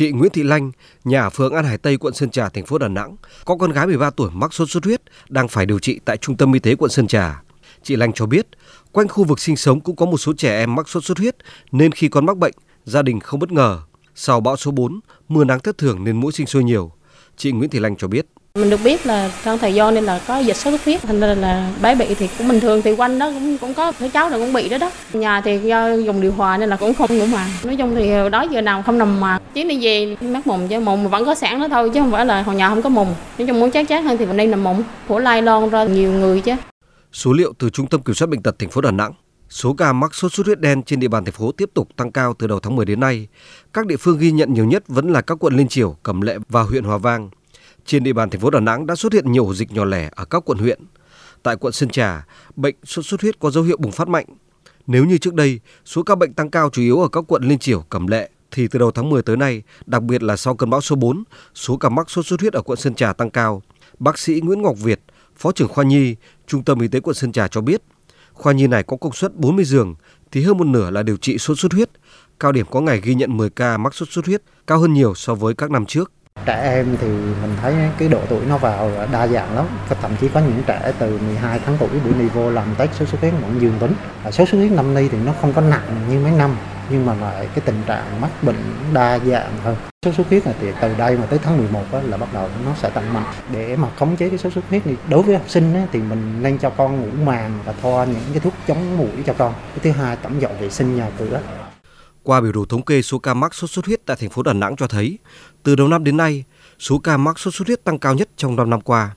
Chị Nguyễn Thị Lanh, nhà ở phường An Hải Tây, quận Sơn Trà, thành phố Đà Nẵng, có con gái 13 tuổi mắc sốt xuất huyết đang phải điều trị tại trung tâm y tế quận Sơn Trà. Chị Lanh cho biết, quanh khu vực sinh sống cũng có một số trẻ em mắc sốt xuất huyết nên khi con mắc bệnh, gia đình không bất ngờ. Sau bão số 4, mưa nắng thất thường nên mũi sinh sôi nhiều. Chị Nguyễn Thị Lanh cho biết. Mình được biết là trong thời gian nên là có dịch sốt xuất huyết, thành ra là bé bị thì cũng bình thường thì quanh đó cũng cũng có đứa cháu nào cũng bị đó đó. Nhà thì do dùng điều hòa nên là cũng không ngủ mà. Nói chung thì đó giờ nào không nằm mà. Chuyến đi về mắc mùng chứ mùng vẫn có sẵn đó thôi chứ không phải là hồi nhà không có mùng. Nói chung muốn chắc chắn hơn thì mình đi nằm mùng. của lai lon ra nhiều người chứ. Số liệu từ Trung tâm Kiểm soát bệnh tật thành phố Đà Nẵng Số ca mắc sốt xuất huyết đen trên địa bàn thành phố tiếp tục tăng cao từ đầu tháng 10 đến nay. Các địa phương ghi nhận nhiều nhất vẫn là các quận Liên triều Cẩm Lệ và huyện Hòa Vang. Trên địa bàn thành phố Đà Nẵng đã xuất hiện nhiều ổ dịch nhỏ lẻ ở các quận huyện. Tại quận Sơn Trà, bệnh sốt xuất huyết có dấu hiệu bùng phát mạnh. Nếu như trước đây, số ca bệnh tăng cao chủ yếu ở các quận Liên Triểu, Cẩm Lệ, thì từ đầu tháng 10 tới nay, đặc biệt là sau cơn bão số 4, số ca mắc sốt xuất huyết ở quận Sơn Trà tăng cao. Bác sĩ Nguyễn Ngọc Việt, Phó trưởng khoa nhi, Trung tâm Y tế quận Sơn Trà cho biết, khoa nhi này có công suất 40 giường thì hơn một nửa là điều trị sốt xuất huyết. Cao điểm có ngày ghi nhận 10 ca mắc sốt xuất huyết, cao hơn nhiều so với các năm trước. Trẻ em thì mình thấy cái độ tuổi nó vào đa dạng lắm, thậm chí có những trẻ từ 12 tháng tuổi buổi đi vô làm test sốt xuất huyết vẫn dương tính. Sốt xuất huyết năm nay thì nó không có nặng như mấy năm, nhưng mà lại cái tình trạng mắc bệnh đa dạng hơn. Sốt xuất huyết là thì từ đây mà tới tháng 11 á, là bắt đầu nó sẽ tăng mạnh. Để mà khống chế cái sốt xuất huyết thì đối với học sinh á, thì mình nên cho con ngủ màng và thoa những cái thuốc chống mũi cho con. Cái thứ hai tẩm dọn vệ sinh nhà cửa. Qua biểu đồ thống kê số ca mắc sốt xuất huyết tại thành phố Đà Nẵng cho thấy, từ đầu năm đến nay, số ca mắc sốt xuất huyết tăng cao nhất trong 5 năm qua.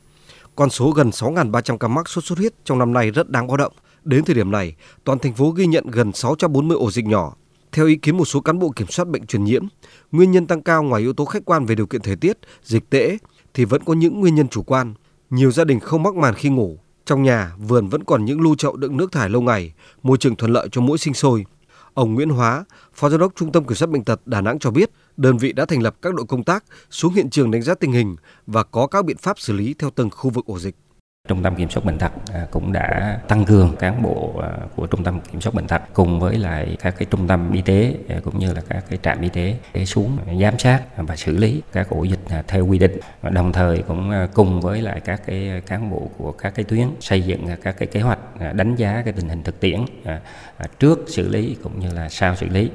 Con số gần 6.300 ca mắc sốt xuất huyết trong năm nay rất đáng báo động. Đến thời điểm này, toàn thành phố ghi nhận gần 640 ổ dịch nhỏ. Theo ý kiến một số cán bộ kiểm soát bệnh truyền nhiễm, nguyên nhân tăng cao ngoài yếu tố khách quan về điều kiện thời tiết, dịch tễ thì vẫn có những nguyên nhân chủ quan. Nhiều gia đình không mắc màn khi ngủ, trong nhà, vườn vẫn còn những lưu chậu đựng nước thải lâu ngày, môi trường thuận lợi cho mũi sinh sôi. Ông Nguyễn Hóa, Phó Giám đốc Trung tâm Kiểm soát Bệnh tật Đà Nẵng cho biết, đơn vị đã thành lập các đội công tác xuống hiện trường đánh giá tình hình và có các biện pháp xử lý theo từng khu vực ổ dịch. Trung tâm Kiểm soát Bệnh tật à, cũng đã tăng cường cán bộ à, của Trung tâm Kiểm soát Bệnh tật cùng với lại các cái trung tâm y tế à, cũng như là các cái trạm y tế để xuống giám sát và xử lý các ổ dịch theo quy định. Đồng thời cũng cùng với lại các cái cán bộ của các cái tuyến xây dựng các cái kế hoạch đánh giá cái tình hình thực tiễn trước xử lý cũng như là sau xử lý